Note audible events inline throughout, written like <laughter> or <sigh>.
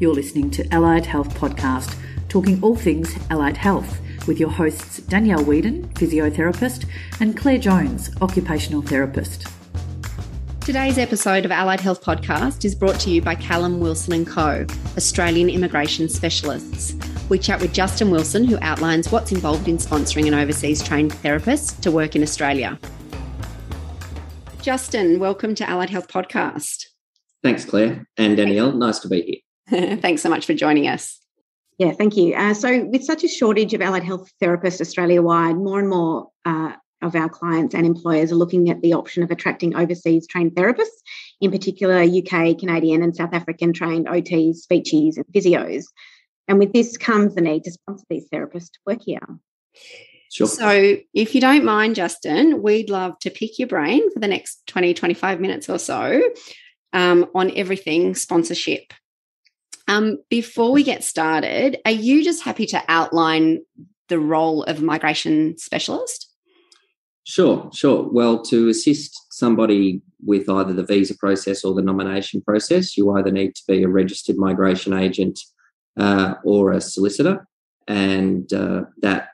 You're listening to Allied Health Podcast, talking all things allied health, with your hosts Danielle Whedon, physiotherapist, and Claire Jones, occupational therapist. Today's episode of Allied Health Podcast is brought to you by Callum Wilson and Co, Australian immigration specialists. We chat with Justin Wilson, who outlines what's involved in sponsoring an overseas trained therapist to work in Australia. Justin, welcome to Allied Health Podcast. Thanks, Claire and Danielle. Nice to be here. <laughs> Thanks so much for joining us. Yeah, thank you. Uh, so, with such a shortage of allied health therapists Australia wide, more and more uh, of our clients and employers are looking at the option of attracting overseas trained therapists, in particular UK, Canadian, and South African trained OTs, speechies, and physios. And with this comes the need to sponsor these therapists to work here. Sure. So, if you don't mind, Justin, we'd love to pick your brain for the next 20, 25 minutes or so um, on everything sponsorship. Um, before we get started, are you just happy to outline the role of a migration specialist? Sure, sure. Well, to assist somebody with either the visa process or the nomination process, you either need to be a registered migration agent uh, or a solicitor, and uh, that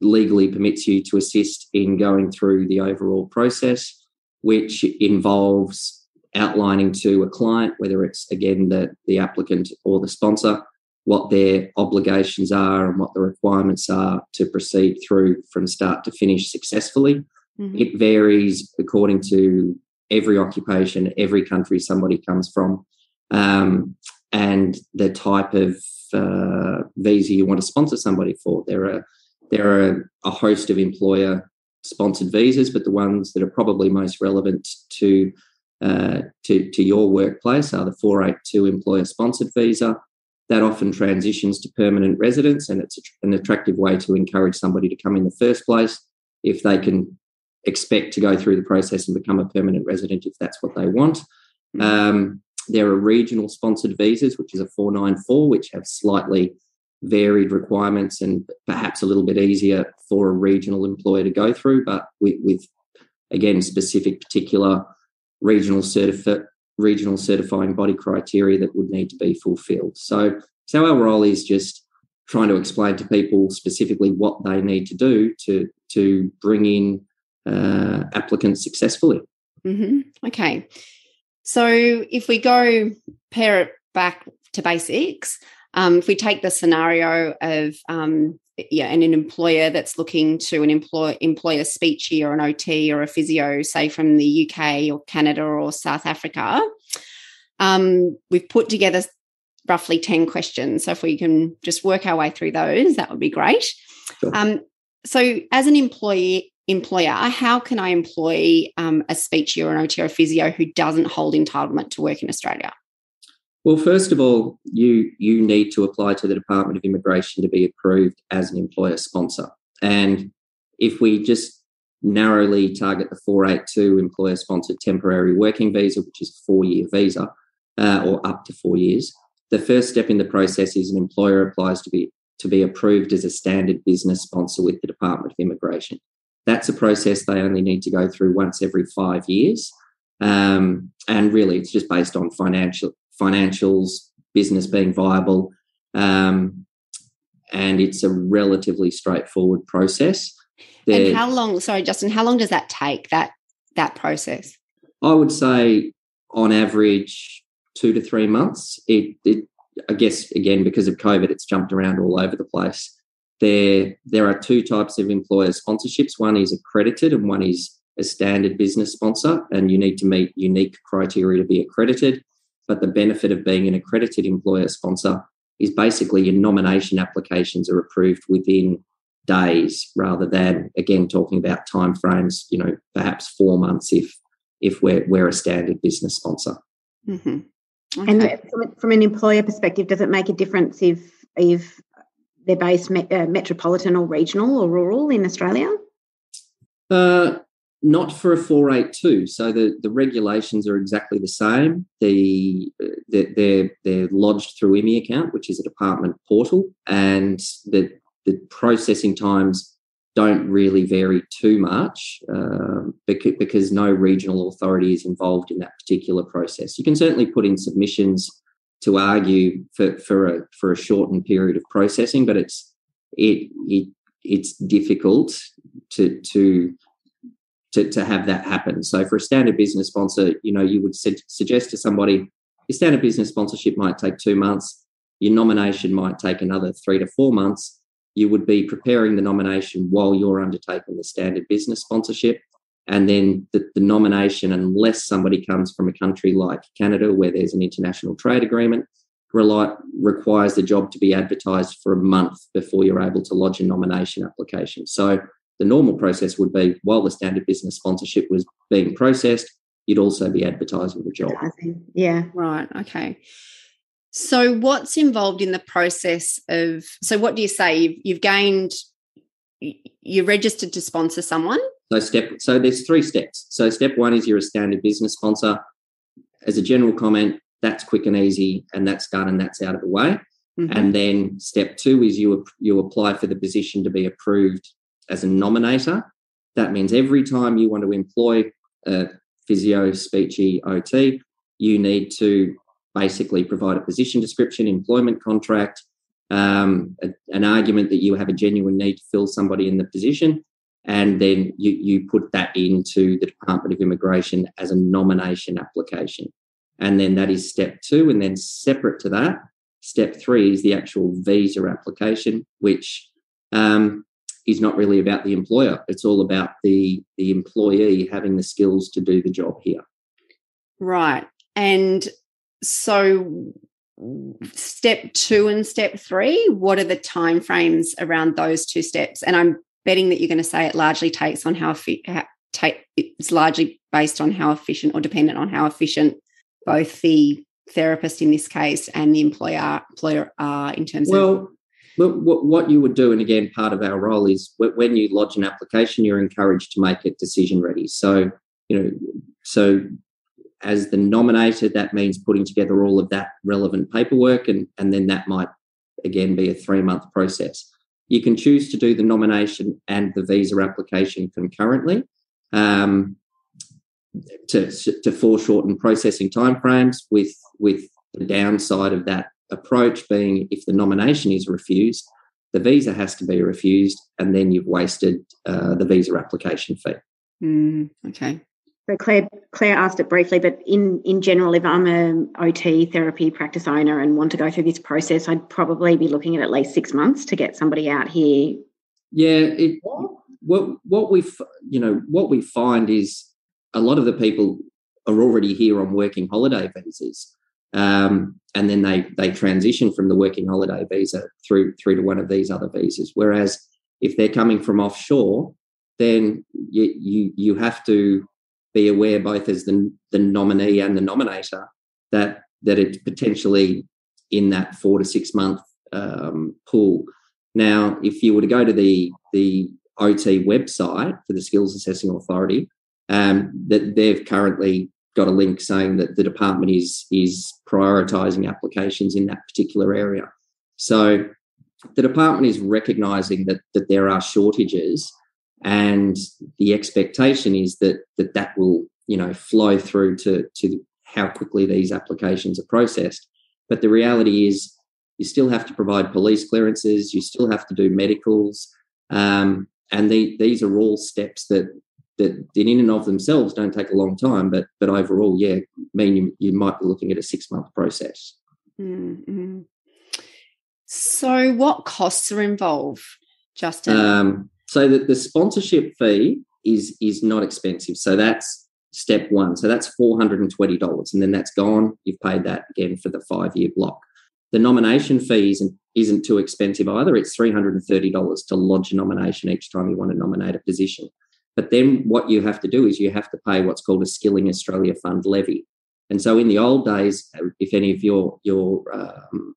legally permits you to assist in going through the overall process, which involves outlining to a client, whether it's again the, the applicant or the sponsor, what their obligations are and what the requirements are to proceed through from start to finish successfully. Mm-hmm. It varies according to every occupation, every country somebody comes from, um, and the type of uh, visa you want to sponsor somebody for. There are there are a host of employer sponsored visas, but the ones that are probably most relevant to uh, to, to your workplace are the 482 employer sponsored visa. That often transitions to permanent residence, and it's an attractive way to encourage somebody to come in the first place if they can expect to go through the process and become a permanent resident if that's what they want. Mm-hmm. Um, there are regional sponsored visas, which is a 494, which have slightly varied requirements and perhaps a little bit easier for a regional employer to go through, but with, with again specific particular regional certifi- regional certifying body criteria that would need to be fulfilled. So, so our role is just trying to explain to people specifically what they need to do to to bring in uh, applicants successfully. Mm-hmm. Okay, so if we go pair it back to basics, um, if we take the scenario of um, yeah, and an employer that's looking to an employ employ a speechy or an OT or a physio, say from the UK or Canada or South Africa, um, we've put together roughly 10 questions. So if we can just work our way through those, that would be great. Sure. Um, so as an employee employer, how can I employ um, a speechy or an OT or a physio who doesn't hold entitlement to work in Australia? Well, first of all, you you need to apply to the Department of Immigration to be approved as an employer sponsor. And if we just narrowly target the 482 employer sponsored temporary working visa, which is a four year visa uh, or up to four years, the first step in the process is an employer applies to be to be approved as a standard business sponsor with the Department of Immigration. That's a process they only need to go through once every five years. Um, and really, it's just based on financial financials, business being viable. Um, and it's a relatively straightforward process. There, and how long, sorry, Justin, how long does that take, that that process? I would say on average two to three months. It, it I guess again because of COVID, it's jumped around all over the place. There, there are two types of employer sponsorships. One is accredited, and one is a standard business sponsor, and you need to meet unique criteria to be accredited. But the benefit of being an accredited employer sponsor is basically your nomination applications are approved within days rather than again talking about timeframes, you know, perhaps four months if if we're we're a standard business sponsor. Mm-hmm. Okay. And from, from, an employer perspective, does it make a difference if if they're based me, uh, metropolitan or regional or rural in Australia? Uh, not for a 482. So the, the regulations are exactly the same. The, they're, they're lodged through ImmiAccount, which is a department portal, and the, the processing times don't really vary too much uh, because, because no regional authority is involved in that particular process. You can certainly put in submissions to argue for for a for a shortened period of processing, but it's it it it's difficult to to to, to have that happen. So for a standard business sponsor, you know, you would su- suggest to somebody your standard business sponsorship might take two months, your nomination might take another three to four months. You would be preparing the nomination while you're undertaking the standard business sponsorship. And then the, the nomination, unless somebody comes from a country like Canada where there's an international trade agreement, rely, requires the job to be advertised for a month before you're able to lodge a nomination application. So the normal process would be while the standard business sponsorship was being processed, you'd also be advertising the job. Yeah. Right. Okay. So, what's involved in the process of? So, what do you say? You've, you've gained, you're registered to sponsor someone. So, step. So, there's three steps. So, step one is you're a standard business sponsor. As a general comment, that's quick and easy, and that's done, and that's out of the way. Mm-hmm. And then step two is you you apply for the position to be approved as a nominator. That means every time you want to employ a physio, speechy, OT, you need to basically provide a position description, employment contract, um, a, an argument that you have a genuine need to fill somebody in the position, and then you, you put that into the Department of Immigration as a nomination application. And then that is step two. And then separate to that, step three is the actual visa application, which um, is not really about the employer. It's all about the, the employee having the skills to do the job here. Right. And so step two and step three, what are the timeframes around those two steps? And I'm betting that you're going to say it largely takes on how, how take it's largely based on how efficient or dependent on how efficient both the therapist in this case and the employer employer are in terms well, of what, what you would do and again part of our role is when you lodge an application you're encouraged to make it decision ready. So you know so as the nominator that means putting together all of that relevant paperwork and and then that might again be a three month process. You can choose to do the nomination and the visa application concurrently um, to, to foreshorten processing timeframes with with the downside of that approach being if the nomination is refused the visa has to be refused and then you've wasted uh, the visa application fee mm, okay so Claire, Claire asked it briefly, but in, in general, if I'm a OT therapy practice owner and want to go through this process, I'd probably be looking at at least six months to get somebody out here. Yeah, it, what what we you know what we find is a lot of the people are already here on working holiday visas. Um, and then they they transition from the working holiday visa through through to one of these other visas. Whereas if they're coming from offshore, then you you, you have to be aware both as the, the nominee and the nominator that that it's potentially in that four to six month um, pool. Now, if you were to go to the the OT website for the Skills Assessing Authority, um, that they've currently got a link saying that the department is is prioritising applications in that particular area. So the department is recognising that that there are shortages, and the expectation is that that that will you know flow through to to how quickly these applications are processed. But the reality is, you still have to provide police clearances, you still have to do medicals, um, and the, these are all steps that that in and of themselves don't take a long time, but but overall, yeah, mean you, you might be looking at a six month process. Mm-hmm. So, what costs are involved, Justin? Um, so that the sponsorship fee is is not expensive. So that's step one. So that's four hundred and twenty dollars, and then that's gone. You've paid that again for the five year block. The nomination fee isn't, isn't too expensive either. It's three hundred and thirty dollars to lodge a nomination each time you want to nominate a position. But then what you have to do is you have to pay what's called a Skilling Australia Fund levy. And so in the old days, if any of your your um,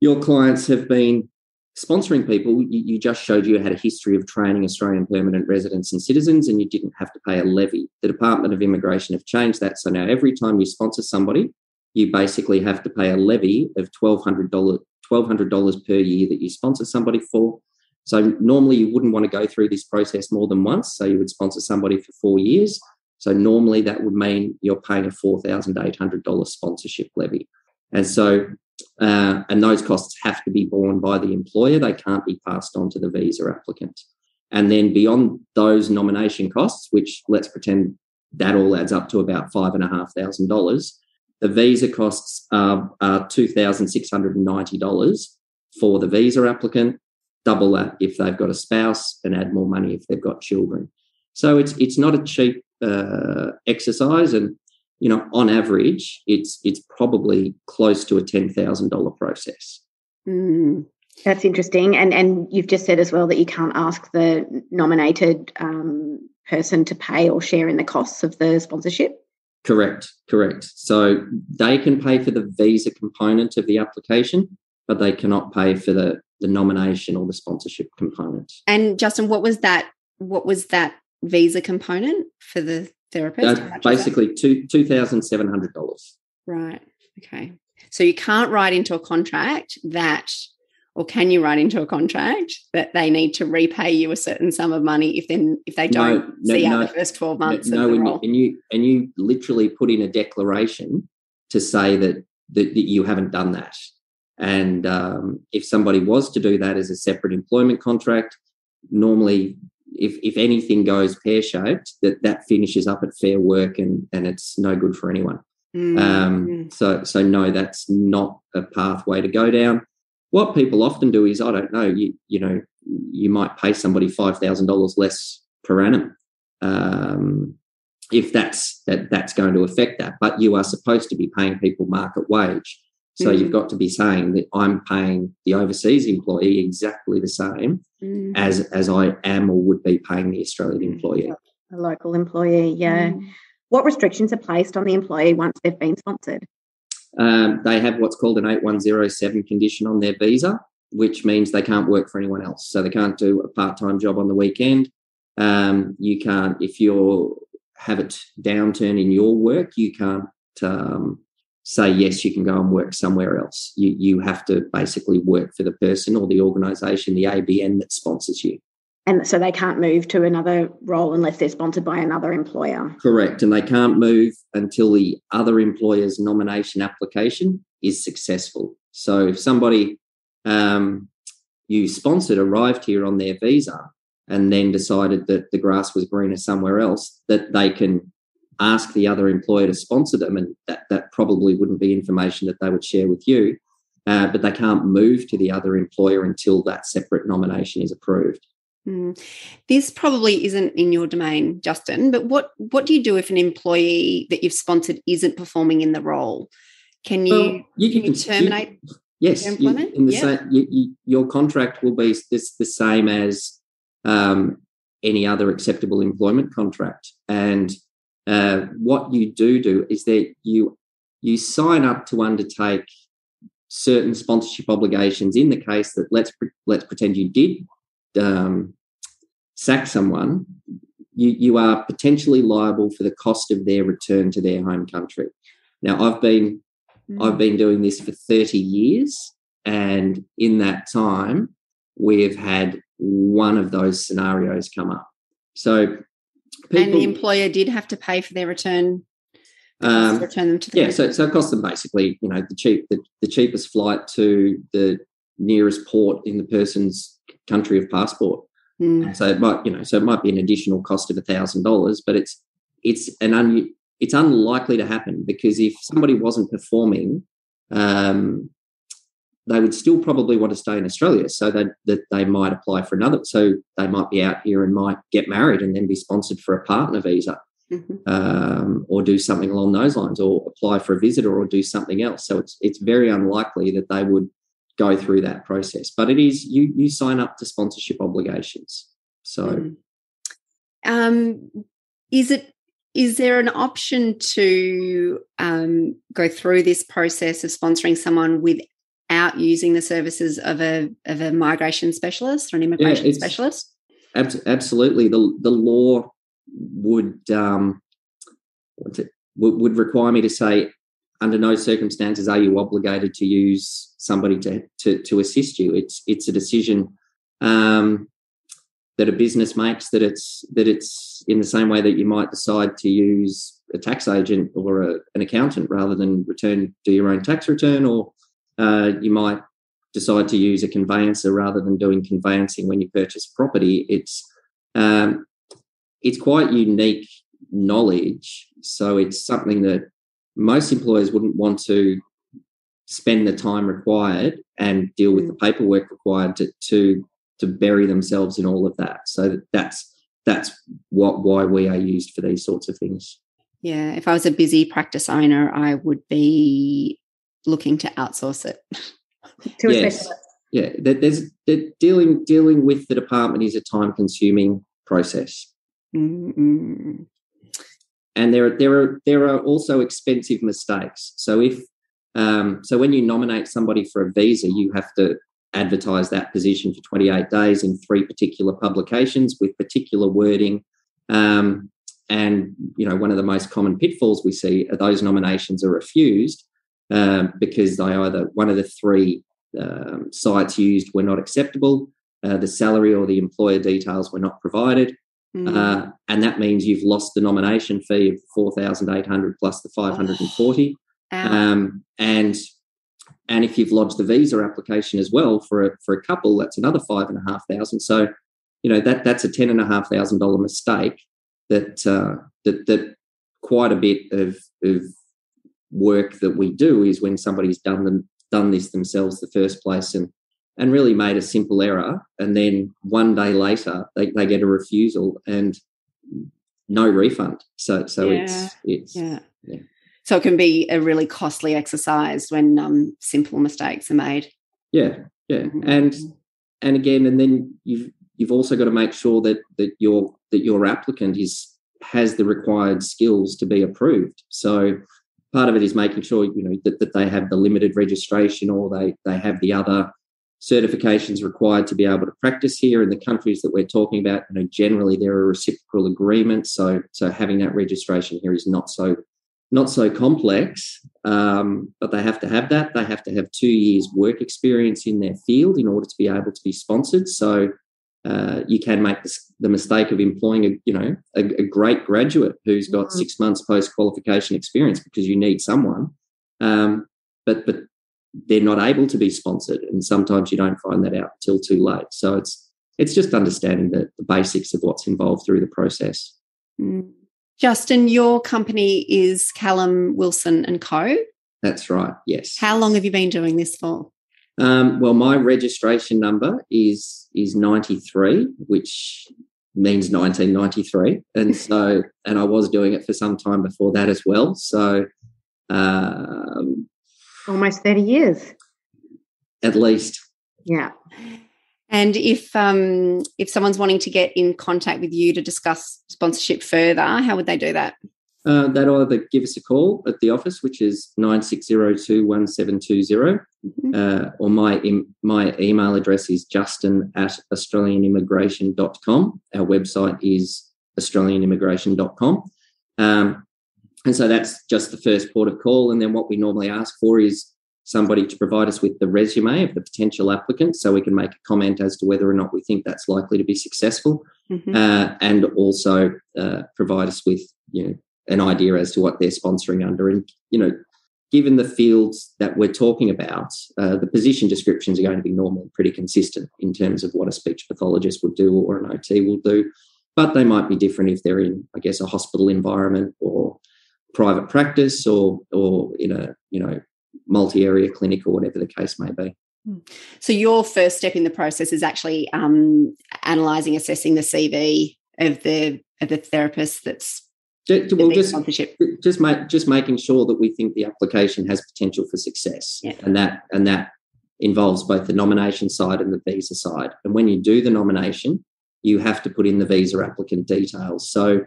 your clients have been sponsoring people, you, you, just showed you had a history of training Australian permanent residents and citizens, and you didn't have to pay a levy. The Department of Immigration have changed that. So now every time you sponsor somebody, you basically have to pay a levy of $1,200, $1,200 per year that you sponsor somebody for. So normally you wouldn't want to go through this process more than once. So you would sponsor somebody for four years. So normally that would mean you're paying a $4,800 sponsorship levy. And so, uh, and those costs have to be borne by the employer. They can't be passed on to the visa applicant. And then beyond those nomination costs, which let's pretend that all adds up to about five and a half thousand dollars, the visa costs are, are two thousand six hundred and ninety dollars for the visa applicant. Double that if they've got a spouse, and add more money if they've got children. So it's it's not a cheap uh, exercise, and you know on average it's it's probably close to a ten thousand dollar process. Mm. That's interesting. And and you've just said as well that you can't ask the nominated um, person to pay or share in the costs of the sponsorship. Correct, correct. So they can pay for the visa component of the application, but they cannot pay for the the nomination or the sponsorship component. And Justin, what was that? What was that visa component for the therapist? Uh, basically, two two thousand seven hundred dollars. Right. Okay. So you can't write into a contract that or can you write into a contract that they need to repay you a certain sum of money if then if they don't no, see no, out the first 12 months no, and you, and you and you literally put in a declaration to say that that, that you haven't done that and um, if somebody was to do that as a separate employment contract normally if if anything goes pear-shaped that that finishes up at fair work and and it's no good for anyone mm. um, so so no that's not a pathway to go down what people often do is, I don't know, you you know, you might pay somebody five thousand dollars less per annum. Um, if that's that that's going to affect that, but you are supposed to be paying people market wage. So mm-hmm. you've got to be saying that I'm paying the overseas employee exactly the same mm-hmm. as as I am or would be paying the Australian employee. A local employee, yeah. Mm-hmm. What restrictions are placed on the employee once they've been sponsored? Um, they have what's called an 8107 condition on their visa, which means they can't work for anyone else. So they can't do a part time job on the weekend. Um, you can't, if you have a downturn in your work, you can't um, say, yes, you can go and work somewhere else. You, you have to basically work for the person or the organisation, the ABN that sponsors you and so they can't move to another role unless they're sponsored by another employer. Correct. And they can't move until the other employer's nomination application is successful. So if somebody um, you sponsored arrived here on their visa and then decided that the grass was greener somewhere else, that they can ask the other employer to sponsor them. And that, that probably wouldn't be information that they would share with you. Uh, but they can't move to the other employer until that separate nomination is approved. Mm. This probably isn't in your domain, Justin, but what, what do you do if an employee that you've sponsored isn't performing in the role? Can you, well, you, can, can you terminate you, yes, employment? in the yeah. same, your contract will be this, the same as um, any other acceptable employment contract. And uh, what you do do is that you you sign up to undertake certain sponsorship obligations in the case that let's let's pretend you did um, sack someone, you, you are potentially liable for the cost of their return to their home country. Now, I've been mm. I've been doing this for 30 years, and in that time, we've had one of those scenarios come up. So, people, and the employer did have to pay for their return. Um, return them to the yeah, so, so it cost them basically, you know, the cheap the, the cheapest flight to the nearest port in the person's country of passport. Mm. So it might, you know, so it might be an additional cost of a thousand dollars, but it's it's an un, it's unlikely to happen because if somebody wasn't performing, um, they would still probably want to stay in Australia. So that that they might apply for another. So they might be out here and might get married and then be sponsored for a partner visa. Mm-hmm. Um, or do something along those lines, or apply for a visitor, or do something else. So it's it's very unlikely that they would go through that process. But it is you you sign up to sponsorship obligations. So, mm. um, is it is there an option to um, go through this process of sponsoring someone without using the services of a of a migration specialist or an immigration yeah, specialist? Ab- absolutely, the the law would um, it, would, would require me to say under no circumstances are you obligated to use somebody to to, to assist you. It's it's a decision. Um, that a business makes that it's that it's in the same way that you might decide to use a tax agent or a, an accountant rather than return do your own tax return or uh, you might decide to use a conveyancer rather than doing conveyancing when you purchase property it's um, it's quite unique knowledge so it's something that most employers wouldn't want to spend the time required and deal with the mm. paperwork required to to to bury themselves in all of that. So that's that's what why we are used for these sorts of things. Yeah, if I was a busy practice owner, I would be looking to outsource it <laughs> to yes. Yeah, there's dealing dealing with the department is a time consuming process. Mm-hmm. And there, are there are there are also expensive mistakes. So if um, so when you nominate somebody for a visa, you have to advertise that position for 28 days in three particular publications with particular wording. Um, and you know, one of the most common pitfalls we see are those nominations are refused um, because they either one of the three um, sites used were not acceptable, uh, the salary or the employer details were not provided, mm. uh, and that means you've lost the nomination fee of 4,800 plus the 540. Um, and and if you've lodged the visa application as well for a, for a couple, that's another five and a half thousand. So, you know that that's a ten and a half thousand dollar mistake that uh, that that quite a bit of of work that we do is when somebody's done them done this themselves the first place and and really made a simple error and then one day later they, they get a refusal and no refund so so yeah. it's it's yeah. yeah. So it can be a really costly exercise when um, simple mistakes are made. Yeah, yeah, mm-hmm. and and again, and then you've you've also got to make sure that that your that your applicant is has the required skills to be approved. So part of it is making sure you know that, that they have the limited registration or they they have the other certifications required to be able to practice here in the countries that we're talking about you know generally there are reciprocal agreements so so having that registration here is not so not so complex, um, but they have to have that. They have to have two years' work experience in their field in order to be able to be sponsored. So uh, you can make the mistake of employing a you know a, a great graduate who's got mm-hmm. six months post qualification experience because you need someone, um, but but they're not able to be sponsored, and sometimes you don't find that out until too late. So it's it's just understanding the, the basics of what's involved through the process. Mm. Justin, your company is Callum Wilson and Co. That's right. Yes. How long have you been doing this for? Um, well, my registration number is is ninety three, which means nineteen ninety three, and <laughs> so and I was doing it for some time before that as well. So um, almost thirty years, at least. Yeah. And if um, if someone's wanting to get in contact with you to discuss sponsorship further, how would they do that? Uh, they'd either give us a call at the office, which is 96021720, mm-hmm. uh, or my, my email address is justin at australianimmigration.com. Our website is australianimmigration.com. Um, and so that's just the first port of call. And then what we normally ask for is somebody to provide us with the resume of the potential applicant so we can make a comment as to whether or not we think that's likely to be successful mm-hmm. uh, and also uh, provide us with you know an idea as to what they're sponsoring under and you know given the fields that we're talking about uh, the position descriptions are going to be normal pretty consistent in terms of what a speech pathologist would do or an ot will do but they might be different if they're in i guess a hospital environment or private practice or or in a you know multi-area clinic or whatever the case may be. Hmm. So your first step in the process is actually um, analysing, assessing the CV of the of the therapist that's just, well, just, sponsorship. Just make just making sure that we think the application has potential for success, yeah. and that and that involves both the nomination side and the visa side. And when you do the nomination, you have to put in the visa applicant details. So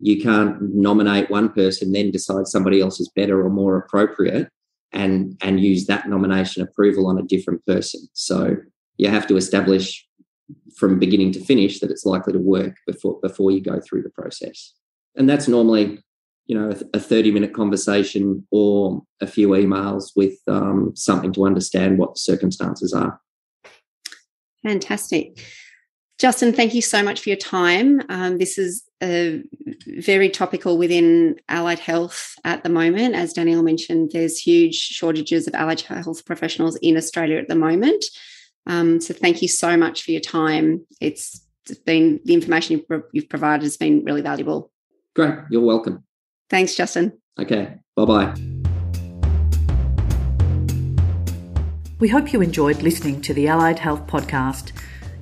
you can't nominate one person then decide somebody else is better or more appropriate and and use that nomination approval on a different person. So you have to establish from beginning to finish that it's likely to work before before you go through the process. And that's normally, you know, a, 30 minute conversation or a few emails with um, something to understand what the circumstances are. Fantastic. Justin, thank you so much for your time. Um, this is uh, very topical within allied health at the moment. As Danielle mentioned, there's huge shortages of allied health professionals in Australia at the moment. Um, so thank you so much for your time. It's been the information you've provided has been really valuable. Great. You're welcome. Thanks, Justin. Okay. Bye bye. We hope you enjoyed listening to the Allied Health Podcast.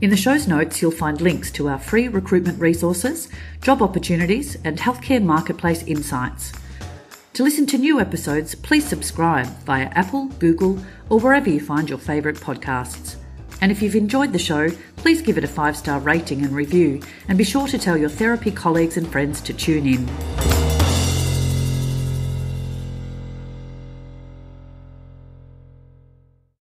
In the show's notes, you'll find links to our free recruitment resources, job opportunities, and healthcare marketplace insights. To listen to new episodes, please subscribe via Apple, Google, or wherever you find your favourite podcasts. And if you've enjoyed the show, please give it a five star rating and review, and be sure to tell your therapy colleagues and friends to tune in.